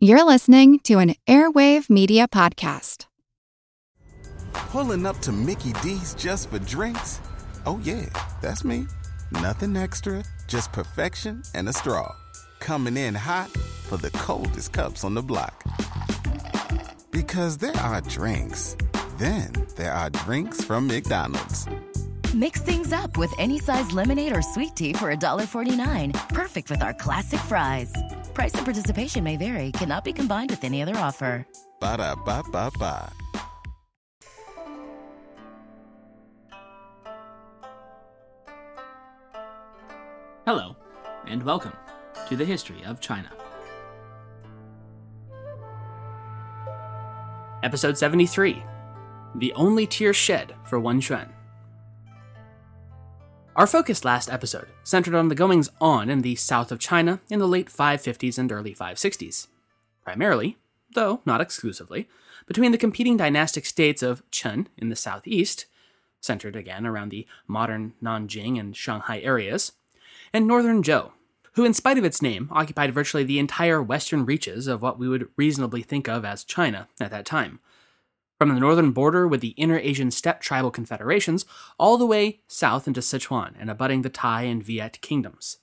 You're listening to an Airwave Media Podcast. Pulling up to Mickey D's just for drinks? Oh, yeah, that's me. Nothing extra, just perfection and a straw. Coming in hot for the coldest cups on the block. Because there are drinks, then there are drinks from McDonald's. Mix things up with any size lemonade or sweet tea for $1.49. Perfect with our classic fries. Price and participation may vary, cannot be combined with any other offer. Ba da ba ba ba. Hello, and welcome to the history of China. Episode 73 The Only Tear Shed for Wen Xuan. Our focus last episode centered on the goings on in the south of China in the late 550s and early 560s. Primarily, though not exclusively, between the competing dynastic states of Chen in the southeast, centered again around the modern Nanjing and Shanghai areas, and northern Zhou, who, in spite of its name, occupied virtually the entire western reaches of what we would reasonably think of as China at that time from the northern border with the Inner Asian Steppe tribal confederations all the way south into Sichuan and abutting the Tai and Viet kingdoms.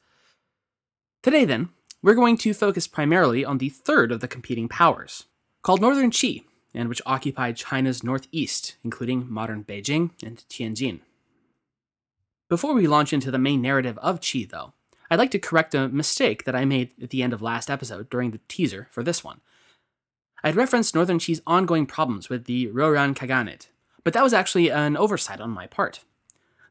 Today, then, we're going to focus primarily on the third of the competing powers, called Northern Qi, and which occupied China's northeast, including modern Beijing and Tianjin. Before we launch into the main narrative of Qi, though, I'd like to correct a mistake that I made at the end of last episode during the teaser for this one. I'd referenced Northern Qi's ongoing problems with the Rouran Khaganate, but that was actually an oversight on my part.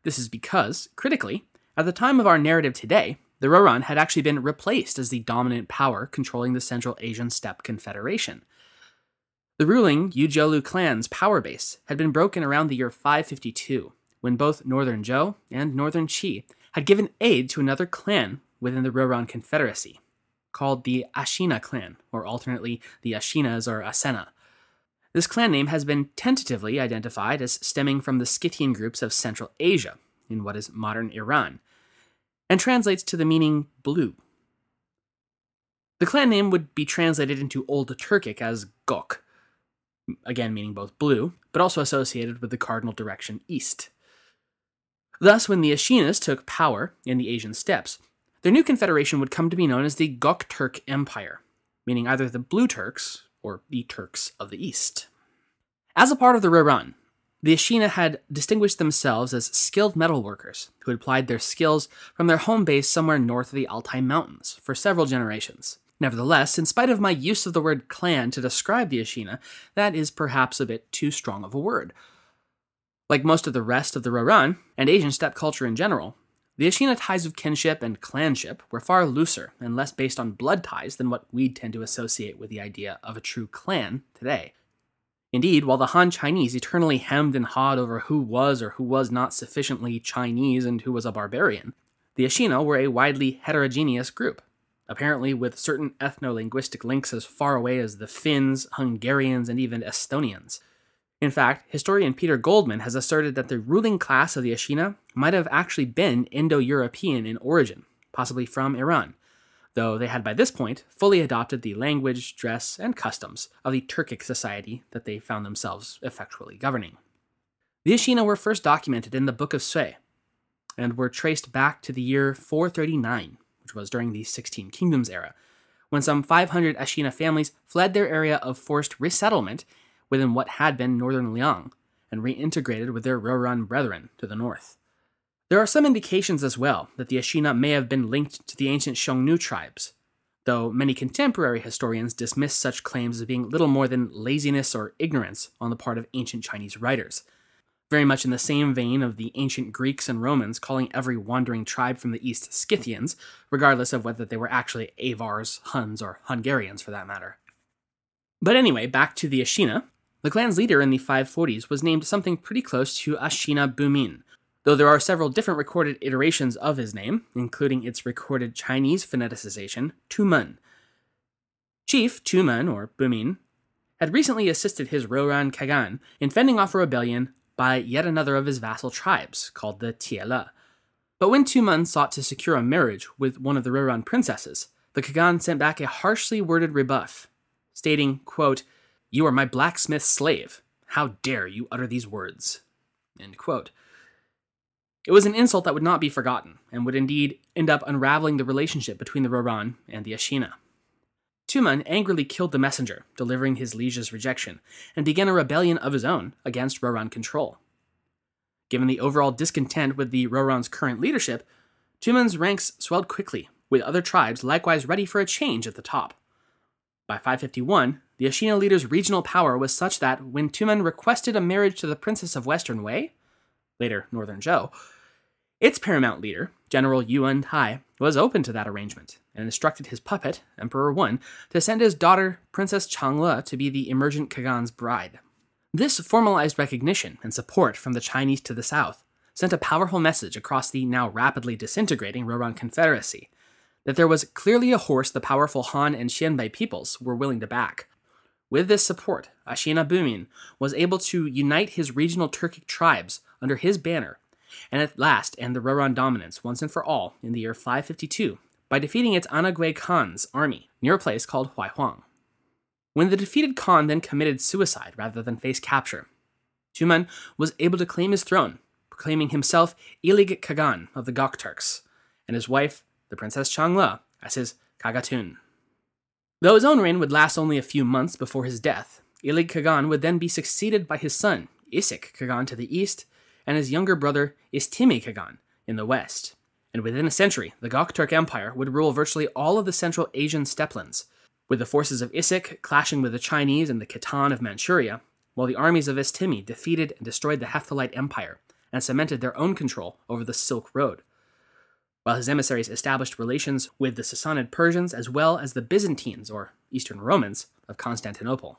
This is because, critically, at the time of our narrative today, the Rouran had actually been replaced as the dominant power controlling the Central Asian Steppe Confederation. The ruling Yujiulu clan's power base had been broken around the year 552, when both Northern Zhou and Northern Qi had given aid to another clan within the Rouran Confederacy called the Ashina clan, or alternately the Ashinas or Asena. This clan name has been tentatively identified as stemming from the Scythian groups of Central Asia, in what is modern Iran, and translates to the meaning blue. The clan name would be translated into Old Turkic as Gok, again meaning both blue, but also associated with the cardinal direction east. Thus, when the Ashinas took power in the Asian steppes, their new confederation would come to be known as the Gokturk Empire, meaning either the Blue Turks or the Turks of the East. As a part of the Rouran, the Ashina had distinguished themselves as skilled metalworkers who had applied their skills from their home base somewhere north of the Altai Mountains for several generations. Nevertheless, in spite of my use of the word clan to describe the Ashina, that is perhaps a bit too strong of a word. Like most of the rest of the Rouran, and Asian steppe culture in general, the Ashina ties of kinship and clanship were far looser and less based on blood ties than what we tend to associate with the idea of a true clan today. Indeed, while the Han Chinese eternally hemmed and hawed over who was or who was not sufficiently Chinese and who was a barbarian, the Ashina were a widely heterogeneous group, apparently with certain ethno linguistic links as far away as the Finns, Hungarians, and even Estonians. In fact, historian Peter Golden has asserted that the ruling class of the Ashina might have actually been Indo European in origin, possibly from Iran, though they had by this point fully adopted the language, dress, and customs of the Turkic society that they found themselves effectually governing. The Ashina were first documented in the Book of Sui and were traced back to the year 439, which was during the 16 Kingdoms era, when some 500 Ashina families fled their area of forced resettlement within what had been northern Liang and reintegrated with their Rouran brethren to the north. There are some indications as well that the Ashina may have been linked to the ancient Xiongnu tribes, though many contemporary historians dismiss such claims as being little more than laziness or ignorance on the part of ancient Chinese writers, very much in the same vein of the ancient Greeks and Romans calling every wandering tribe from the east Scythians, regardless of whether they were actually Avars, Huns, or Hungarians for that matter. But anyway, back to the Ashina, the clan's leader in the 540s was named something pretty close to Ashina Bumin, though there are several different recorded iterations of his name, including its recorded Chinese phoneticization, Tumen. Chief Tumen, or Bumin, had recently assisted his Rouran Kagan in fending off a rebellion by yet another of his vassal tribes, called the Tiele. But when Tumen sought to secure a marriage with one of the Rouran princesses, the Kagan sent back a harshly worded rebuff, stating, quote, You are my blacksmith's slave. How dare you utter these words? It was an insult that would not be forgotten, and would indeed end up unraveling the relationship between the Rouran and the Ashina. Tumen angrily killed the messenger, delivering his liege's rejection, and began a rebellion of his own against Rouran control. Given the overall discontent with the Rouran's current leadership, Tumen's ranks swelled quickly, with other tribes likewise ready for a change at the top. By 551, the Ashina leader's regional power was such that when Tumen requested a marriage to the Princess of Western Wei, later Northern Zhou, its paramount leader, General Yuwen Tai, was open to that arrangement and instructed his puppet, Emperor Wen, to send his daughter, Princess Changle, to be the emergent Kagan's bride. This formalized recognition and support from the Chinese to the south sent a powerful message across the now rapidly disintegrating Rouran Confederacy that there was clearly a horse the powerful Han and Xianbei peoples were willing to back. With this support, Ashina Bumin was able to unite his regional Turkic tribes under his banner and at last end the Rouran dominance once and for all in the year 552 by defeating its Anagui Khan's army near a place called Huaihuang. When the defeated Khan then committed suicide rather than face capture, Tumen was able to claim his throne, proclaiming himself Illig Kagan of the Gok Turks, and his wife, the Princess Changle, as his Kagatun. Though his own reign would last only a few months before his death, Illig Kagan would then be succeeded by his son, Issik Kagan to the east, and his younger brother Istemi Kagan in the west. And within a century, the Gokturk Empire would rule virtually all of the Central Asian steppelands, with the forces of Issik clashing with the Chinese and the Khitan of Manchuria, while the armies of Istemi defeated and destroyed the Hephthalite Empire and cemented their own control over the Silk Road. While his emissaries established relations with the Sassanid Persians as well as the Byzantines, or Eastern Romans, of Constantinople.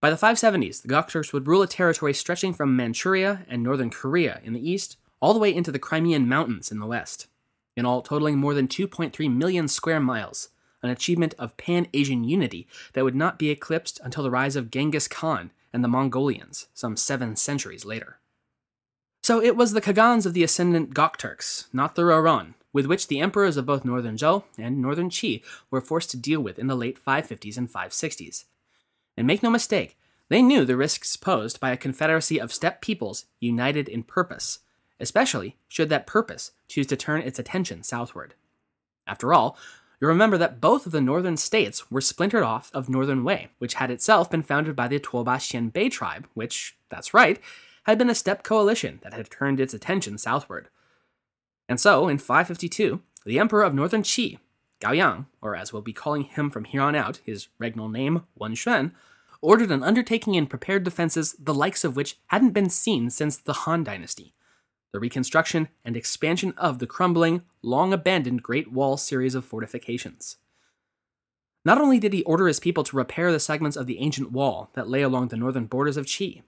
By the 570s, the Gokturks would rule a territory stretching from Manchuria and northern Korea in the east all the way into the Crimean Mountains in the west, in all totaling more than 2.3 million square miles, an achievement of pan Asian unity that would not be eclipsed until the rise of Genghis Khan and the Mongolians some seven centuries later. So it was the Khagans of the ascendant Gokturks, not the Rouran, with which the emperors of both northern Zhou and northern Qi were forced to deal with in the late 550s and 560s. And make no mistake, they knew the risks posed by a confederacy of steppe peoples united in purpose, especially should that purpose choose to turn its attention southward. After all, you remember that both of the northern states were splintered off of Northern Wei, which had itself been founded by the Tuoba Xianbei tribe, which, that's right, had been a steppe coalition that had turned its attention southward. And so, in 552, the emperor of northern Qi, Gao Yang, or as we'll be calling him from here on out, his regnal name, Wen Xuan, ordered an undertaking and prepared defenses the likes of which hadn't been seen since the Han Dynasty the reconstruction and expansion of the crumbling, long abandoned Great Wall series of fortifications. Not only did he order his people to repair the segments of the ancient wall that lay along the northern borders of Qi,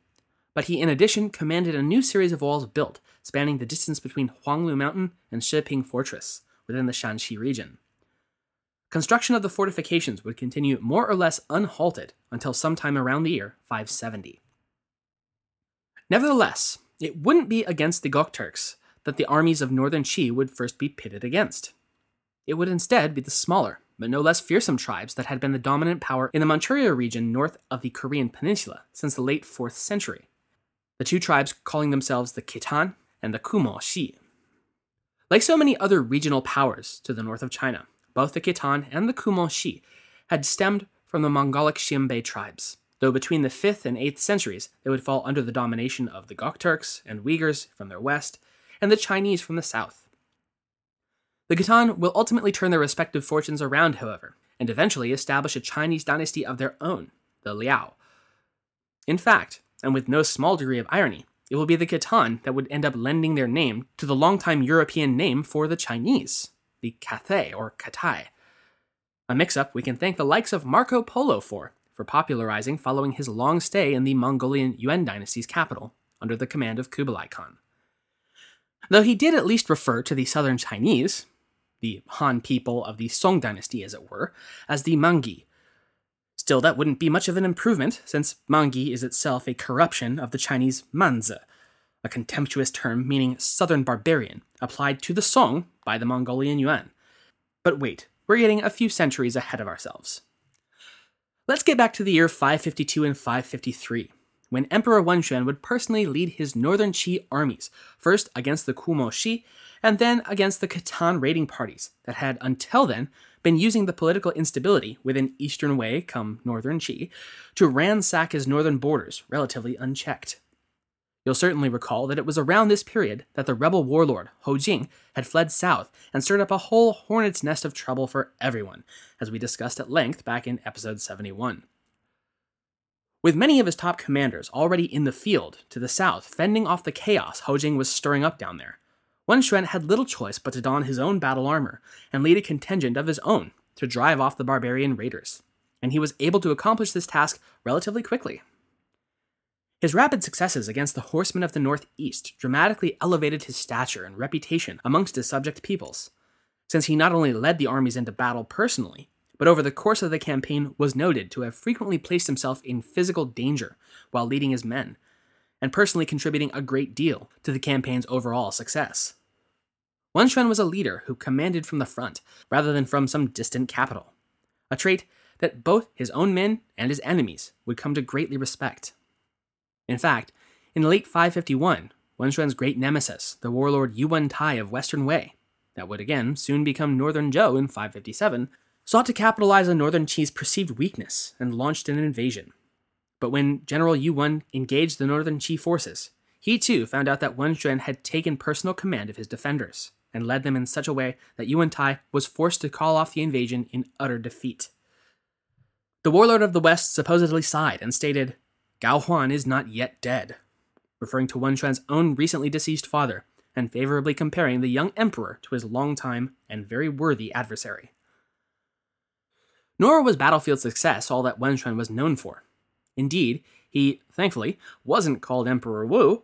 but he in addition commanded a new series of walls built spanning the distance between Huanglu Mountain and Shiping Fortress within the Shanxi region. Construction of the fortifications would continue more or less unhalted until sometime around the year 570. Nevertheless, it wouldn't be against the Gokturks that the armies of northern Qi would first be pitted against. It would instead be the smaller, but no less fearsome tribes that had been the dominant power in the Manchuria region north of the Korean peninsula since the late 4th century. The two tribes calling themselves the Khitan and the Kumo Xi. Like so many other regional powers to the north of China, both the Khitan and the Kumo Xi had stemmed from the Mongolic Xianbei tribes, though between the 5th and 8th centuries they would fall under the domination of the Gokturks and Uyghurs from their west, and the Chinese from the south. The Khitan will ultimately turn their respective fortunes around, however, and eventually establish a Chinese dynasty of their own, the Liao. In fact, and with no small degree of irony, it will be the Khitan that would end up lending their name to the longtime European name for the Chinese, the Cathay or Katai. A mix up we can thank the likes of Marco Polo for, for popularizing following his long stay in the Mongolian Yuan dynasty's capital, under the command of Kublai Khan. Though he did at least refer to the southern Chinese, the Han people of the Song dynasty as it were, as the Mangi. Still, that wouldn't be much of an improvement, since Mangi is itself a corruption of the Chinese Manzi, a contemptuous term meaning southern barbarian, applied to the Song by the Mongolian Yuan. But wait, we're getting a few centuries ahead of ourselves. Let's get back to the year 552 and 553, when Emperor Wenxuan would personally lead his northern Qi armies, first against the Kumo Xi, and then against the Khitan raiding parties that had until then been using the political instability within Eastern Wei, come Northern Qi, to ransack his northern borders relatively unchecked. You'll certainly recall that it was around this period that the rebel warlord, Hou Jing, had fled south and stirred up a whole hornet's nest of trouble for everyone, as we discussed at length back in episode 71. With many of his top commanders already in the field to the south, fending off the chaos Hou Jing was stirring up down there, Wen Xuan had little choice but to don his own battle armor and lead a contingent of his own to drive off the barbarian raiders, and he was able to accomplish this task relatively quickly. His rapid successes against the horsemen of the Northeast dramatically elevated his stature and reputation amongst his subject peoples, since he not only led the armies into battle personally, but over the course of the campaign was noted to have frequently placed himself in physical danger while leading his men, and personally contributing a great deal to the campaign's overall success. Wen Xuan was a leader who commanded from the front rather than from some distant capital, a trait that both his own men and his enemies would come to greatly respect. In fact, in late 551, Wen Xuan's great nemesis, the warlord Yuwen Tai of Western Wei, that would again soon become Northern Zhou in 557, sought to capitalize on Northern Qi's perceived weakness and launched an invasion. But when General Yuwen engaged the Northern Qi forces, he too found out that Wen Xuan had taken personal command of his defenders and led them in such a way that Yuwen Tai was forced to call off the invasion in utter defeat. The warlord of the West supposedly sighed and stated, Gao Huan is not yet dead, referring to Wen Xuan's own recently deceased father, and favorably comparing the young emperor to his longtime and very worthy adversary. Nor was battlefield success all that Wen Xuan was known for. Indeed, he, thankfully, wasn't called Emperor Wu,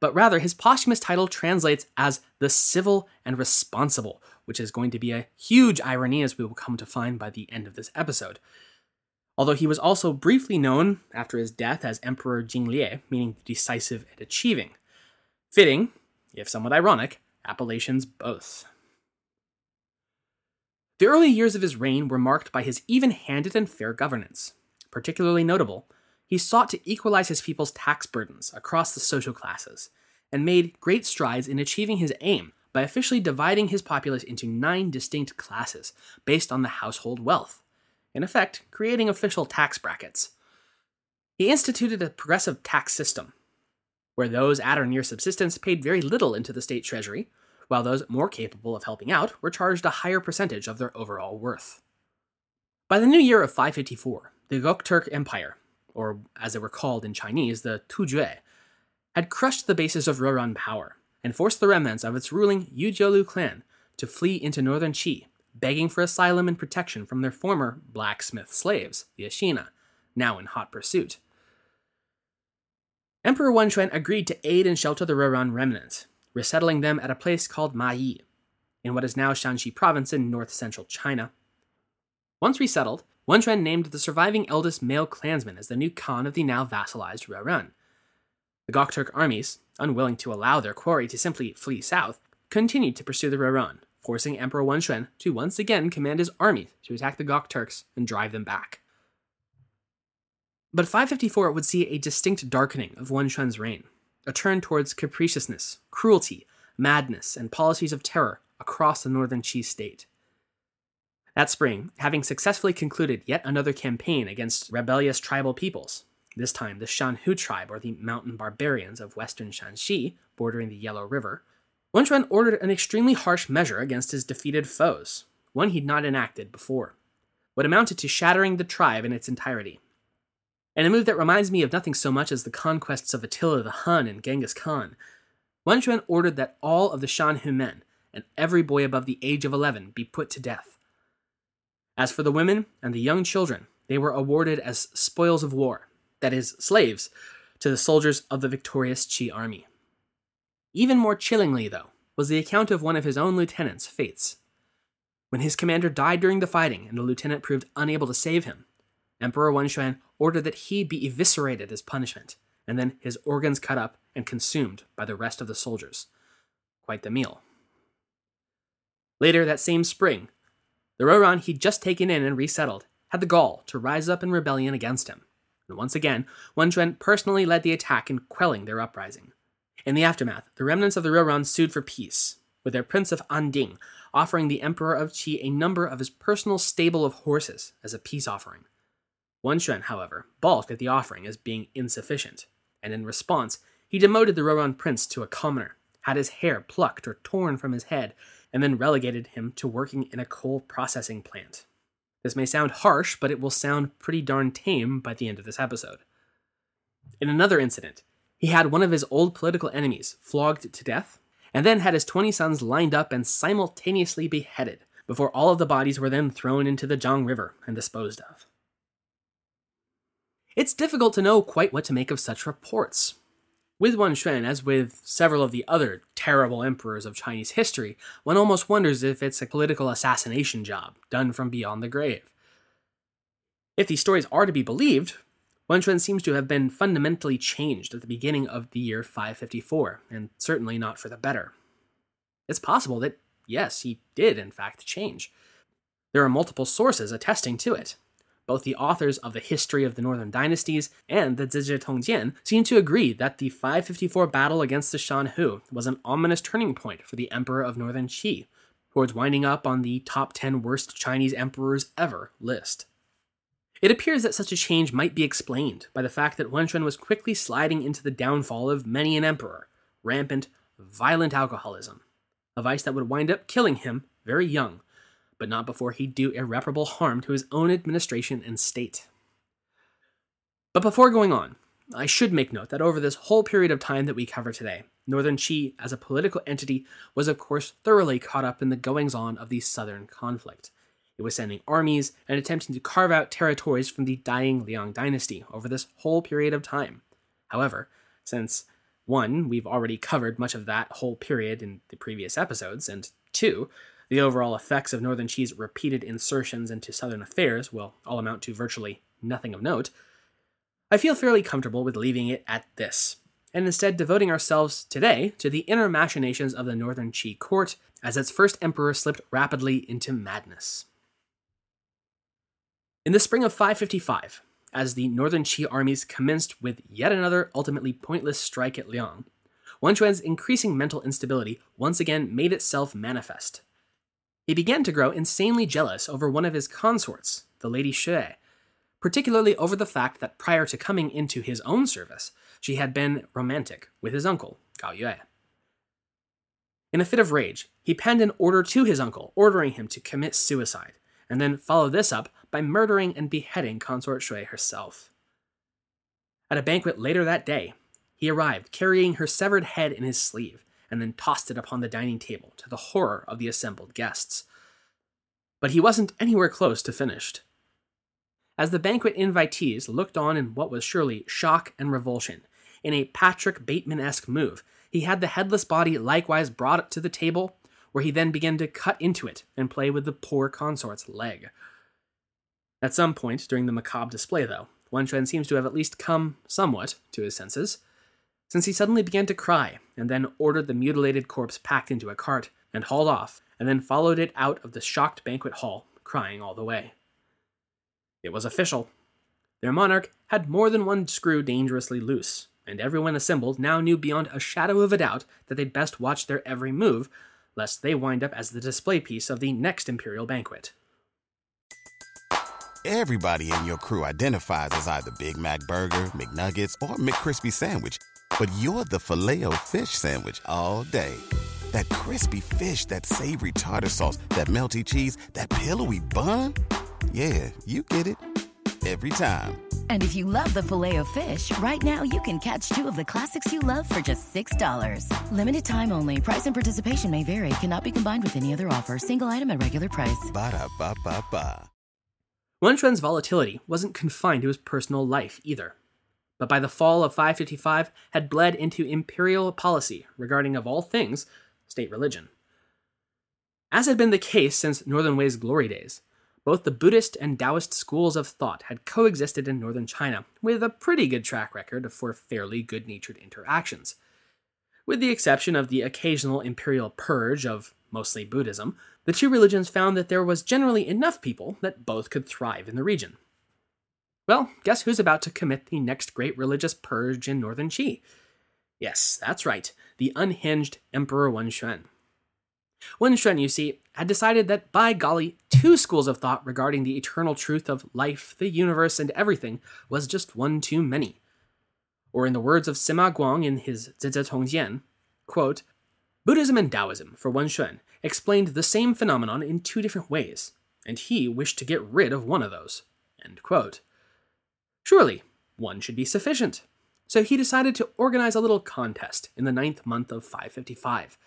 but rather his posthumous title translates as the civil and responsible, which is going to be a huge irony as we will come to find by the end of this episode although he was also briefly known after his death as Emperor Jinglie, meaning decisive and achieving. Fitting, if somewhat ironic, appellations both. The early years of his reign were marked by his even handed and fair governance. Particularly notable, he sought to equalize his people's tax burdens across the social classes, and made great strides in achieving his aim by officially dividing his populace into nine distinct classes based on the household wealth in effect, creating official tax brackets. He instituted a progressive tax system, where those at or near subsistence paid very little into the state treasury, while those more capable of helping out were charged a higher percentage of their overall worth. By the new year of 554, the Gokturk Empire, or as they were called in Chinese, the Tujue, had crushed the basis of Rouran power and forced the remnants of its ruling Yujiulu clan to flee into northern Qi begging for asylum and protection from their former blacksmith slaves, the Ashina, now in hot pursuit. Emperor Wenxuan agreed to aid and shelter the Rouran remnants, resettling them at a place called Mayi, in what is now Shanxi province in north central China. Once resettled, Wenxuan named the surviving eldest male clansman as the new Khan of the now vassalized Rouran. The Gokturk armies, unwilling to allow their quarry to simply flee south, continued to pursue the Rouran, forcing Emperor Wenxuan to once again command his army to attack the Gokturks and drive them back. But 554 would see a distinct darkening of Wenxuan's reign, a turn towards capriciousness, cruelty, madness, and policies of terror across the northern Qi state. That spring, having successfully concluded yet another campaign against rebellious tribal peoples, this time the Shanhu tribe or the mountain barbarians of western Shanxi, bordering the Yellow River, Wenxuan ordered an extremely harsh measure against his defeated foes, one he'd not enacted before, what amounted to shattering the tribe in its entirety. In a move that reminds me of nothing so much as the conquests of Attila the Hun and Genghis Khan, Wenxuan ordered that all of the Shanhu men and every boy above the age of 11 be put to death. As for the women and the young children, they were awarded as spoils of war, that is, slaves, to the soldiers of the victorious Qi army. Even more chillingly, though, was the account of one of his own lieutenants, Fates. When his commander died during the fighting and the lieutenant proved unable to save him, Emperor Wenxuan ordered that he be eviscerated as punishment, and then his organs cut up and consumed by the rest of the soldiers. Quite the meal. Later that same spring, the Rouran he'd just taken in and resettled had the gall to rise up in rebellion against him. And once again, Wen Xuan personally led the attack in quelling their uprising. In the aftermath, the remnants of the Rouran sued for peace, with their prince of Anding offering the Emperor of Qi a number of his personal stable of horses as a peace offering. Wen however, balked at the offering as being insufficient, and in response, he demoted the Rouran prince to a commoner, had his hair plucked or torn from his head, and then relegated him to working in a coal processing plant. This may sound harsh, but it will sound pretty darn tame by the end of this episode. In another incident, he had one of his old political enemies flogged to death, and then had his 20 sons lined up and simultaneously beheaded, before all of the bodies were then thrown into the Jiang River and disposed of. It's difficult to know quite what to make of such reports. With Wen Xuan, as with several of the other terrible emperors of Chinese history, one almost wonders if it's a political assassination job done from beyond the grave. If these stories are to be believed, Wen Xuan seems to have been fundamentally changed at the beginning of the year 554, and certainly not for the better. It's possible that, yes, he did in fact change. There are multiple sources attesting to it, both the authors of the History of the Northern Dynasties and the Zizhi Tongjian seem to agree that the 554 battle against the Shan Hu was an ominous turning point for the Emperor of Northern Qi, towards winding up on the top 10 worst Chinese emperors ever list. It appears that such a change might be explained by the fact that Wen Xuan was quickly sliding into the downfall of many an emperor, rampant, violent alcoholism, a vice that would wind up killing him very young but not before he'd do irreparable harm to his own administration and state. But before going on, I should make note that over this whole period of time that we cover today, Northern Qi, as a political entity, was of course thoroughly caught up in the goings on of the southern conflict. It was sending armies and attempting to carve out territories from the dying Liang dynasty over this whole period of time. However, since one, we've already covered much of that whole period in the previous episodes, and two, the overall effects of Northern Qi's repeated insertions into Southern affairs will all amount to virtually nothing of note. I feel fairly comfortable with leaving it at this, and instead devoting ourselves today to the inner machinations of the Northern Qi court as its first emperor slipped rapidly into madness. In the spring of 555, as the Northern Qi armies commenced with yet another ultimately pointless strike at Liang, Wen Xuan's increasing mental instability once again made itself manifest. He began to grow insanely jealous over one of his consorts, the Lady Xue, particularly over the fact that prior to coming into his own service, she had been romantic with his uncle, Gao Yue. In a fit of rage, he penned an order to his uncle, ordering him to commit suicide, and then followed this up by murdering and beheading Consort Xue herself. At a banquet later that day, he arrived carrying her severed head in his sleeve and then tossed it upon the dining table to the horror of the assembled guests. But he wasn't anywhere close to finished. As the banquet invitees looked on in what was surely shock and revulsion, in a Patrick Bateman esque move, he had the headless body likewise brought to the table, where he then began to cut into it and play with the poor consort's leg. At some point during the macabre display, though, Wen Xuan seems to have at least come somewhat to his senses since he suddenly began to cry and then ordered the mutilated corpse packed into a cart and hauled off, and then followed it out of the shocked banquet hall, crying all the way. It was official. Their monarch had more than one screw dangerously loose, and everyone assembled now knew beyond a shadow of a doubt that they'd best watch their every move, lest they wind up as the display piece of the next imperial banquet. Everybody in your crew identifies as either Big Mac Burger, McNuggets, or McCrispy Sandwich but you're the filet o fish sandwich all day. That crispy fish, that savory tartar sauce, that melty cheese, that pillowy bun. Yeah, you get it every time. And if you love the filet of fish, right now you can catch two of the classics you love for just $6. Limited time only. Price and participation may vary. Cannot be combined with any other offer. Single item at regular price. Ba da ba ba ba. Wen Xuan's volatility wasn't confined to his personal life either but by the fall of 555 had bled into imperial policy regarding, of all things, state religion. As had been the case since Northern Wei's glory days, both the Buddhist and Taoist schools of thought had coexisted in northern China, with a pretty good track record for fairly good natured interactions. With the exception of the occasional imperial purge of mostly Buddhism, the two religions found that there was generally enough people that both could thrive in the region. Well, guess who's about to commit the next great religious purge in northern Qi? Yes, that's right, the unhinged Emperor Wen Xuan. Wen Xuan, you see, had decided that by golly, two schools of thought regarding the eternal truth of life, the universe, and everything was just one too many. Or in the words of Sima Guang in his Zizhi Tongjian, quote, Buddhism and Taoism, for Wen Xuan, explained the same phenomenon in two different ways, and he wished to get rid of one of those. Surely, one should be sufficient. So he decided to organize a little contest in the ninth month of 555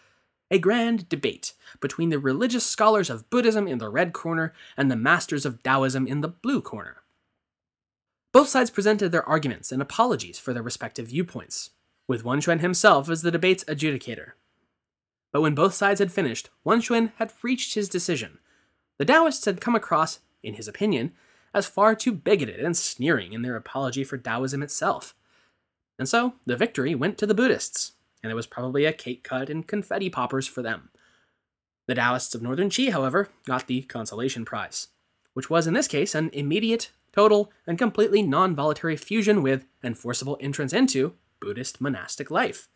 a grand debate between the religious scholars of Buddhism in the red corner and the masters of Taoism in the blue corner. Both sides presented their arguments and apologies for their respective viewpoints, with Wen Xuan himself as the debate's adjudicator. But when both sides had finished, Wen Xuan had reached his decision. The Taoists had come across, in his opinion, as far too bigoted and sneering in their apology for Taoism itself. And so the victory went to the Buddhists, and there was probably a cake cut and confetti poppers for them. The Taoists of Northern Qi, however, got the consolation prize, which was in this case an immediate, total, and completely non voluntary fusion with and forcible entrance into Buddhist monastic life.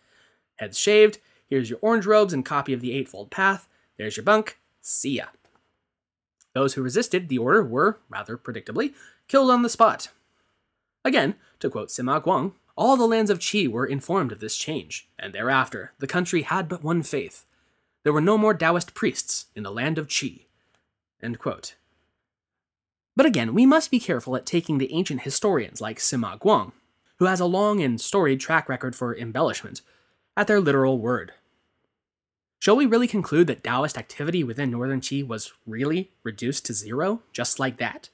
Heads shaved, here's your orange robes and copy of the Eightfold Path, there's your bunk, see ya. Those who resisted the order were, rather predictably, killed on the spot. Again, to quote Sima Guang, all the lands of Qi were informed of this change, and thereafter the country had but one faith. There were no more Taoist priests in the land of Qi. But again, we must be careful at taking the ancient historians like Sima Guang, who has a long and storied track record for embellishment, at their literal word. Shall we really conclude that Taoist activity within northern Qi was really reduced to zero, just like that?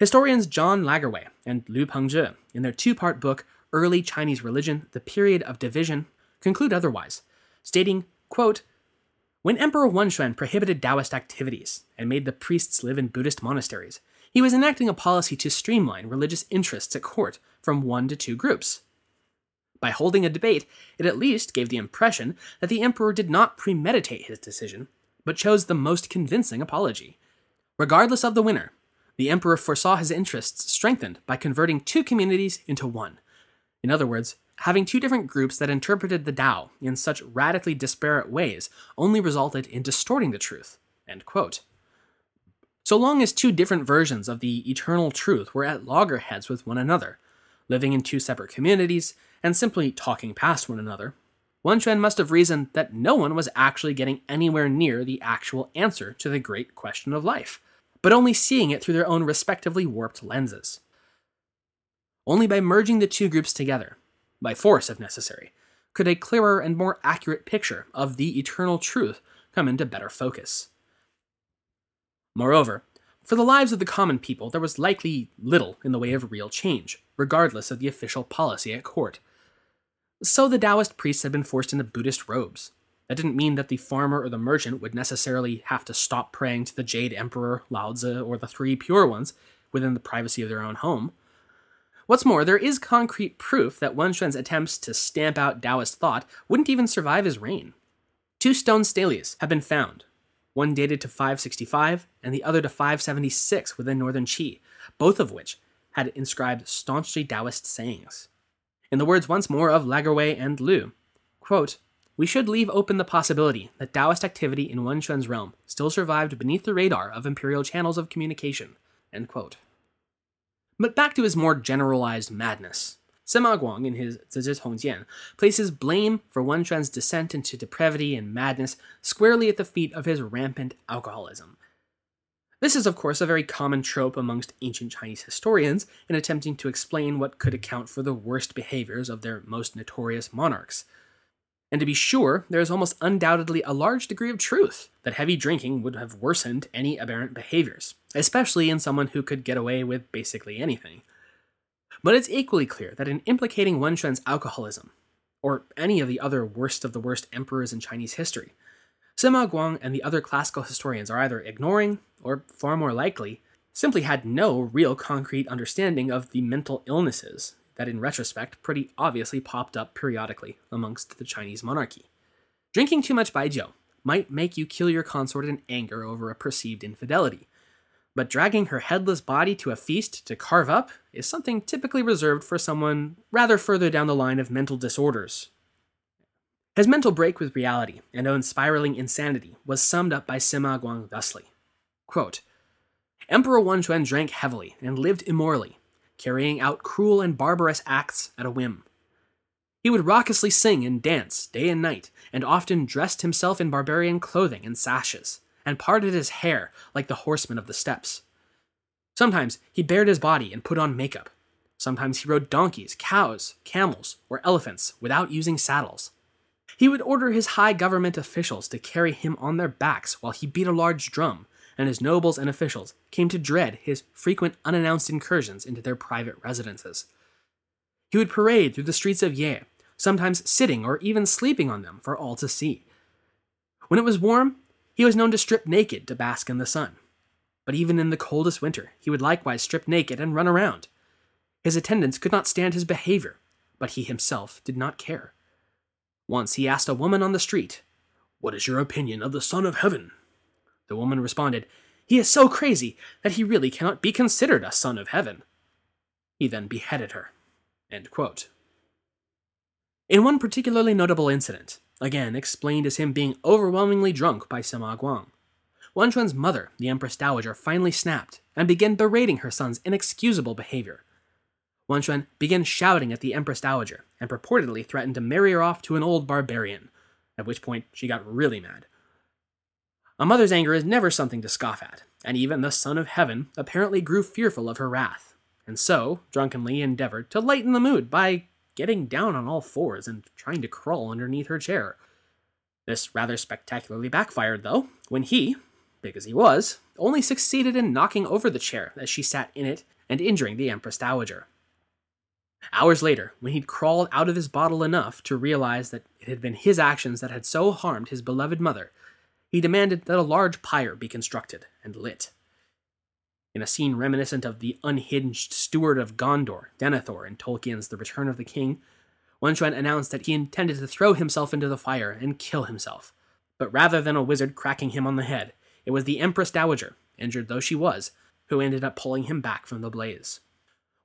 Historians John Lagerwey and Liu Pengzhi, in their two part book early Chinese religion, the period of division, conclude otherwise, stating, quote, when Emperor Wenxuan prohibited Taoist activities and made the priests live in Buddhist monasteries, he was enacting a policy to streamline religious interests at court from one to two groups. By holding a debate, it at least gave the impression that the emperor did not premeditate his decision, but chose the most convincing apology. Regardless of the winner, the emperor foresaw his interests strengthened by converting two communities into one, in other words, having two different groups that interpreted the Tao in such radically disparate ways only resulted in distorting the truth. So long as two different versions of the eternal truth were at loggerheads with one another, living in two separate communities, and simply talking past one another, Wen must have reasoned that no one was actually getting anywhere near the actual answer to the great question of life, but only seeing it through their own respectively warped lenses. Only by merging the two groups together, by force if necessary, could a clearer and more accurate picture of the eternal truth come into better focus. Moreover, for the lives of the common people, there was likely little in the way of real change, regardless of the official policy at court. So the Taoist priests had been forced into Buddhist robes. That didn't mean that the farmer or the merchant would necessarily have to stop praying to the Jade Emperor, Lao Tzu, or the Three Pure Ones within the privacy of their own home. What's more, there is concrete proof that Wen Xuan's attempts to stamp out Taoist thought wouldn't even survive his reign. Two stone steles have been found, one dated to 565 and the other to 576 within northern Qi, both of which had inscribed staunchly Taoist sayings. In the words once more of Lagerwey and Lu, quote, we should leave open the possibility that Taoist activity in Wen Xuan's realm still survived beneath the radar of imperial channels of communication. But back to his more generalized madness. Sima Guang, in his Zizhi Tongjian, places blame for Wen Xuan's descent into depravity and madness squarely at the feet of his rampant alcoholism. This is, of course, a very common trope amongst ancient Chinese historians in attempting to explain what could account for the worst behaviors of their most notorious monarchs. And to be sure, there is almost undoubtedly a large degree of truth that heavy drinking would have worsened any aberrant behaviors, especially in someone who could get away with basically anything. But it's equally clear that in implicating Wen Xuan's alcoholism, or any of the other worst of the worst emperors in Chinese history, Sima Guang and the other classical historians are either ignoring, or far more likely, simply had no real concrete understanding of the mental illnesses that in retrospect pretty obviously popped up periodically amongst the Chinese monarchy. Drinking too much baijiu might make you kill your consort in anger over a perceived infidelity. But dragging her headless body to a feast to carve up is something typically reserved for someone rather further down the line of mental disorders. His mental break with reality and own spiraling insanity was summed up by Sima Guang thusly quote, Emperor Wenxuan drank heavily and lived immorally, carrying out cruel and barbarous acts at a whim. He would raucously sing and dance day and night, and often dressed himself in barbarian clothing and sashes, and parted his hair like the horsemen of the steppes. Sometimes he bared his body and put on makeup. Sometimes he rode donkeys, cows, camels, or elephants without using saddles. He would order his high government officials to carry him on their backs while he beat a large drum, and his nobles and officials came to dread his frequent unannounced incursions into their private residences. He would parade through the streets of Ye, sometimes sitting or even sleeping on them for all to see. When it was warm, he was known to strip naked to bask in the sun. But even in the coldest winter, he would likewise strip naked and run around. His attendants could not stand his behavior, but he himself did not care. Once he asked a woman on the street, What is your opinion of the Son of Heaven? The woman responded, He is so crazy that he really cannot be considered a son of heaven. He then beheaded her. In one particularly notable incident, again explained as him being overwhelmingly drunk by Sima Guang, Wenxuan's mother, the Empress Dowager, finally snapped and began berating her son's inexcusable behavior. Wenxuan began shouting at the Empress Dowager and purportedly threatened to marry her off to an old barbarian, at which point she got really mad. A mother's anger is never something to scoff at, and even the Son of Heaven apparently grew fearful of her wrath, and so drunkenly endeavored to lighten the mood by getting down on all fours and trying to crawl underneath her chair. This rather spectacularly backfired, though, when he, big as he was, only succeeded in knocking over the chair as she sat in it and injuring the Empress Dowager. Hours later, when he'd crawled out of his bottle enough to realize that it had been his actions that had so harmed his beloved mother, he demanded that a large pyre be constructed and lit. In a scene reminiscent of the unhinged steward of Gondor, Denethor, in Tolkien's The Return of the King, Wenxuan announced that he intended to throw himself into the fire and kill himself. But rather than a wizard cracking him on the head, it was the Empress Dowager, injured though she was, who ended up pulling him back from the blaze.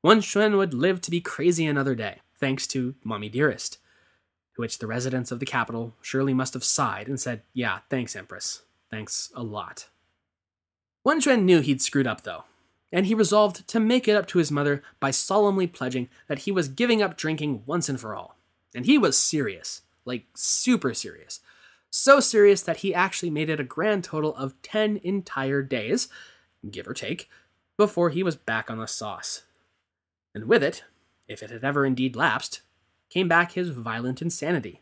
Wenxuan would live to be crazy another day, thanks to Mommy Dearest, to which the residents of the capital surely must have sighed and said, Yeah, thanks, Empress. Thanks a lot. Wenxuan knew he'd screwed up, though, and he resolved to make it up to his mother by solemnly pledging that he was giving up drinking once and for all. And he was serious, like super serious. So serious that he actually made it a grand total of 10 entire days, give or take, before he was back on the sauce. And with it, if it had ever indeed lapsed, came back his violent insanity.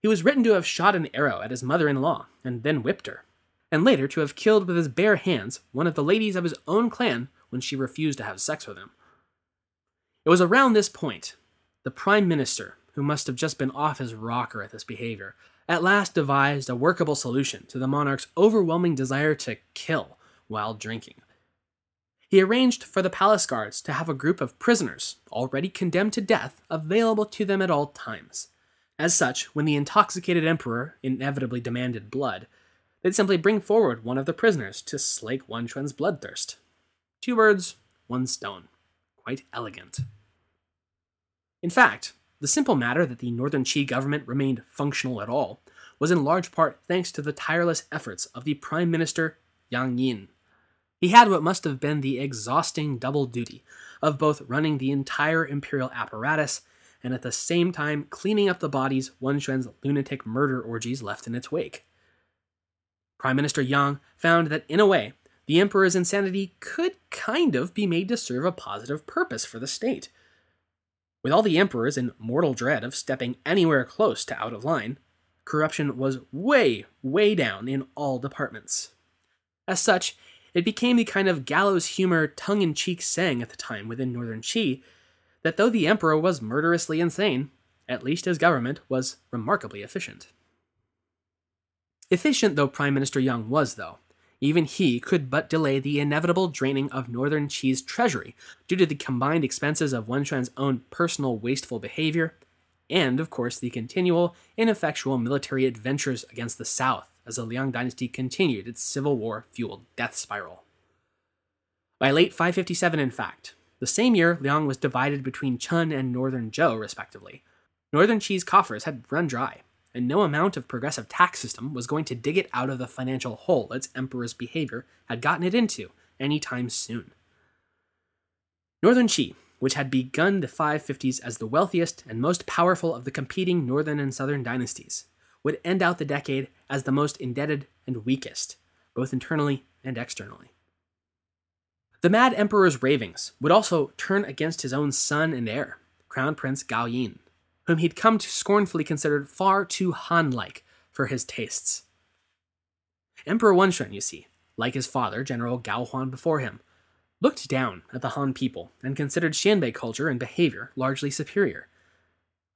He was written to have shot an arrow at his mother in law and then whipped her and later to have killed with his bare hands one of the ladies of his own clan when she refused to have sex with him. It was around this point the Prime Minister, who must have just been off his rocker at this behavior, at last devised a workable solution to the monarch's overwhelming desire to kill while drinking. He arranged for the palace guards to have a group of prisoners, already condemned to death, available to them at all times. As such, when the intoxicated emperor inevitably demanded blood, they'd simply bring forward one of the prisoners to slake Wenxuan's bloodthirst. Two birds, one stone. Quite elegant. In fact, the simple matter that the Northern Qi government remained functional at all was in large part thanks to the tireless efforts of the Prime Minister Yang Yin. He had what must have been the exhausting double duty of both running the entire imperial apparatus and at the same time cleaning up the bodies Wenxuan's lunatic murder orgies left in its wake. Prime Minister Yang found that, in a way, the emperor's insanity could kind of be made to serve a positive purpose for the state. With all the emperors in mortal dread of stepping anywhere close to out of line, corruption was way, way down in all departments. As such, it became the kind of gallows humor, tongue in cheek saying at the time within Northern Qi that though the emperor was murderously insane, at least his government was remarkably efficient. Efficient though Prime Minister Yang was, though, even he could but delay the inevitable draining of Northern Qi's treasury due to the combined expenses of Wenxuan's own personal wasteful behavior and, of course, the continual, ineffectual military adventures against the south as the Liang dynasty continued its civil war fueled death spiral. By late 557, in fact, the same year Liang was divided between Chen and northern Zhou, respectively, northern Qi's coffers had run dry, and no amount of progressive tax system was going to dig it out of the financial hole its emperor's behavior had gotten it into any time soon. Northern Qi, which had begun the 550s as the wealthiest and most powerful of the competing northern and southern dynasties, would end out the decade as the most indebted and weakest, both internally and externally. The mad emperor's ravings would also turn against his own son and heir, Crown Prince Gao Yin, whom he'd come to scornfully consider far too Han like for his tastes. Emperor Wenxuan, you see, like his father, General Gao Huan before him, looked down at the Han people and considered Xianbei culture and behavior largely superior.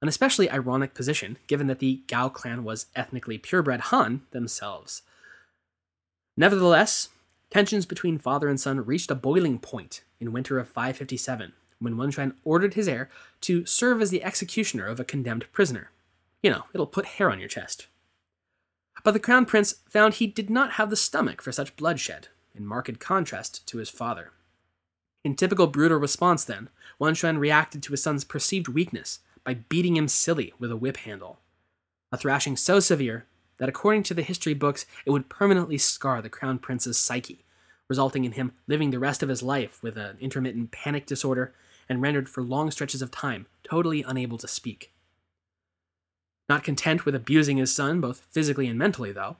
An especially ironic position, given that the Gao clan was ethnically purebred Han themselves. Nevertheless, tensions between father and son reached a boiling point in winter of 557 when Wenxuan ordered his heir to serve as the executioner of a condemned prisoner. You know, it'll put hair on your chest. But the crown prince found he did not have the stomach for such bloodshed, in marked contrast to his father. In typical brutal response, then, Wan Wenxuan reacted to his son's perceived weakness by beating him silly with a whip handle. A thrashing so severe that, according to the history books, it would permanently scar the crown prince's psyche, resulting in him living the rest of his life with an intermittent panic disorder and rendered for long stretches of time totally unable to speak. Not content with abusing his son, both physically and mentally, though,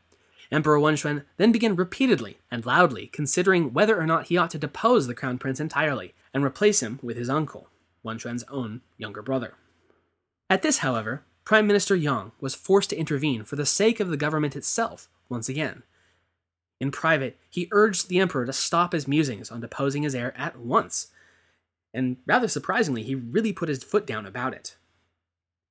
Emperor Wenxuan then began repeatedly and loudly considering whether or not he ought to depose the crown prince entirely and replace him with his uncle, Wenxuan's own younger brother. At this, however, Prime Minister Yang was forced to intervene for the sake of the government itself once again. In private, he urged the emperor to stop his musings on deposing his heir at once, and rather surprisingly, he really put his foot down about it.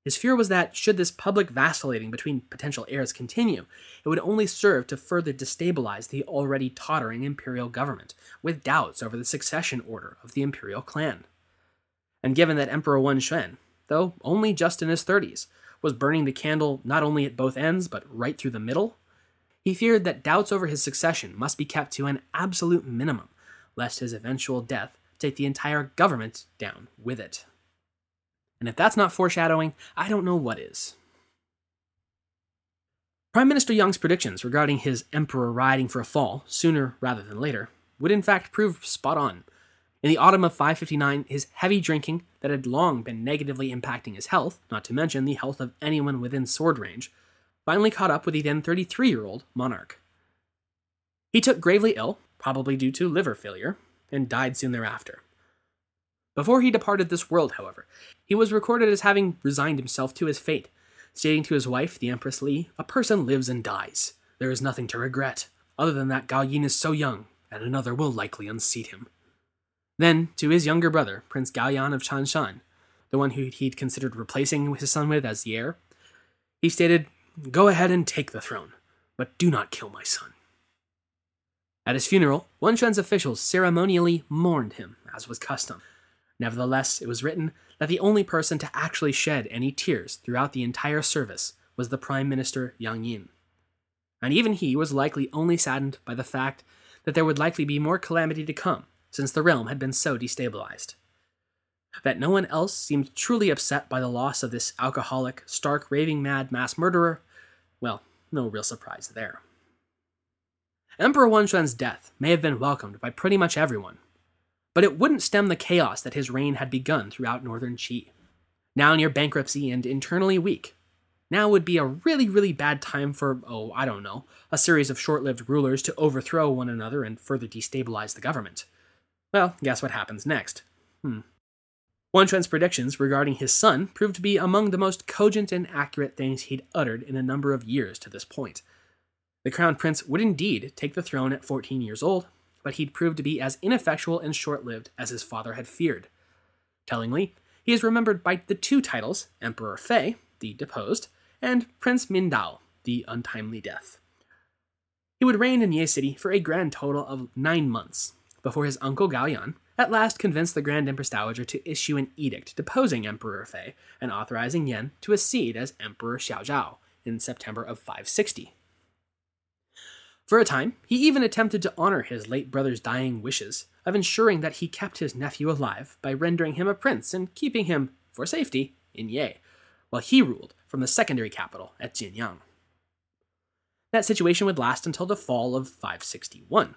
His fear was that, should this public vacillating between potential heirs continue, it would only serve to further destabilize the already tottering imperial government, with doubts over the succession order of the imperial clan. And given that Emperor Wenxuan, though only just in his 30s, was burning the candle not only at both ends, but right through the middle, he feared that doubts over his succession must be kept to an absolute minimum, lest his eventual death take the entire government down with it. And if that's not foreshadowing, I don't know what is. Prime Minister Yang's predictions regarding his emperor riding for a fall, sooner rather than later, would in fact prove spot on. In the autumn of 559, his heavy drinking, that had long been negatively impacting his health, not to mention the health of anyone within sword range, finally caught up with the then 33 year old monarch. He took gravely ill, probably due to liver failure, and died soon thereafter. Before he departed this world, however, he was recorded as having resigned himself to his fate, stating to his wife, the Empress Li, A person lives and dies. There is nothing to regret, other than that Gao Yin is so young, and another will likely unseat him. Then, to his younger brother, Prince Gao Yan of Chanshan, the one who he'd considered replacing his son with as the heir, he stated, Go ahead and take the throne, but do not kill my son. At his funeral, Wenxuan's officials ceremonially mourned him, as was custom, Nevertheless, it was written that the only person to actually shed any tears throughout the entire service was the Prime Minister Yang Yin. And even he was likely only saddened by the fact that there would likely be more calamity to come, since the realm had been so destabilized. That no one else seemed truly upset by the loss of this alcoholic, stark, raving mad mass murderer, well, no real surprise there. Emperor Wenxuan's death may have been welcomed by pretty much everyone, but it wouldn't stem the chaos that his reign had begun throughout northern Qi. Now near bankruptcy and internally weak, now would be a really, really bad time for, oh, I don't know, a series of short lived rulers to overthrow one another and further destabilize the government. Well, guess what happens next? Hmm. Wenxuan's predictions regarding his son proved to be among the most cogent and accurate things he'd uttered in a number of years to this point. The crown prince would indeed take the throne at 14 years old, but he'd proved to be as ineffectual and short lived as his father had feared. Tellingly, he is remembered by the two titles Emperor Fei, the deposed, and Prince Mindao, the untimely death. He would reign in Ye City for a grand total of nine months, before his uncle Gao Yan, at last convinced the Grand Empress Dowager to issue an edict deposing Emperor Fei and authorizing Yan to accede as Emperor Xiaozhao in September of 560. For a time, he even attempted to honor his late brother's dying wishes of ensuring that he kept his nephew alive by rendering him a prince and keeping him, for safety, in Ye, while he ruled from the secondary capital at Jinyang. That situation would last until the fall of 561,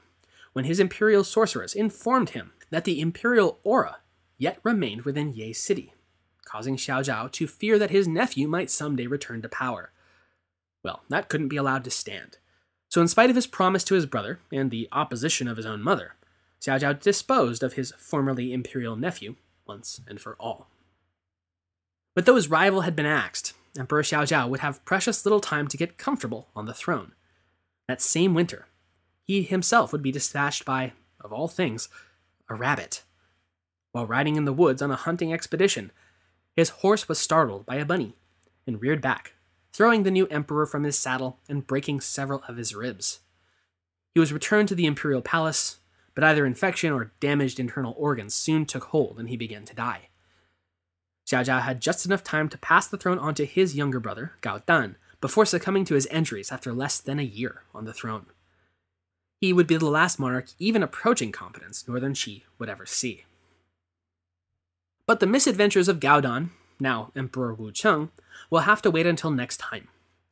when his imperial sorceress informed him that the imperial aura yet remained within Ye city, causing Xiao Zhao to fear that his nephew might someday return to power. Well, that couldn't be allowed to stand. So, in spite of his promise to his brother and the opposition of his own mother, Xiao Zhao disposed of his formerly imperial nephew once and for all. But though his rival had been axed, Emperor Xiao Zhao would have precious little time to get comfortable on the throne. That same winter, he himself would be dispatched by, of all things, a rabbit. While riding in the woods on a hunting expedition, his horse was startled by a bunny and reared back, throwing the new emperor from his saddle and breaking several of his ribs. He was returned to the imperial palace, but either infection or damaged internal organs soon took hold and he began to die. Xiao Zhao had just enough time to pass the throne on to his younger brother, Gao Dan, before succumbing to his injuries after less than a year on the throne. He would be the last monarch even approaching competence Northern Qi would ever see. But the misadventures of Gao Dan, now Emperor Wu Cheng, will have to wait until next time,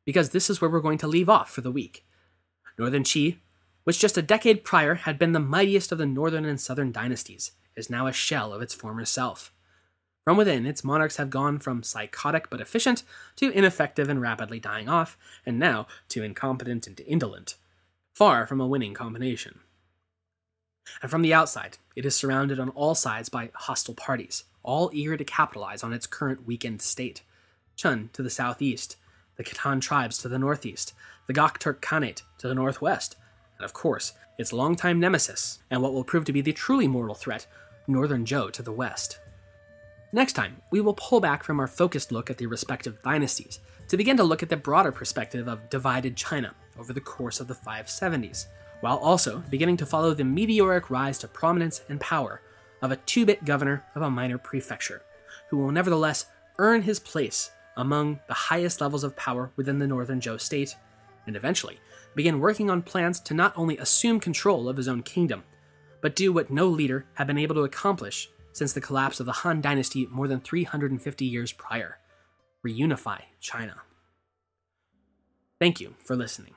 because this is where we're going to leave off for the week. Northern Qi, which just a decade prior had been the mightiest of the northern and southern dynasties, is now a shell of its former self. From within, its monarchs have gone from psychotic but efficient to ineffective and rapidly dying off, and now to incompetent and indolent far from a winning combination. And from the outside, it is surrounded on all sides by hostile parties, all eager to capitalize on its current weakened state. Chen to the southeast, the Khitan tribes to the northeast, the Gokturk Khanate to the northwest, and of course, its longtime nemesis, and what will prove to be the truly mortal threat, Northern Zhou to the west. Next time, we will pull back from our focused look at the respective dynasties to begin to look at the broader perspective of divided China over the course of the 570s, while also beginning to follow the meteoric rise to prominence and power of a two bit governor of a minor prefecture, who will nevertheless earn his place among the highest levels of power within the northern Zhou state, and eventually begin working on plans to not only assume control of his own kingdom, but do what no leader had been able to accomplish since the collapse of the Han Dynasty more than 350 years prior reunify China. Thank you for listening.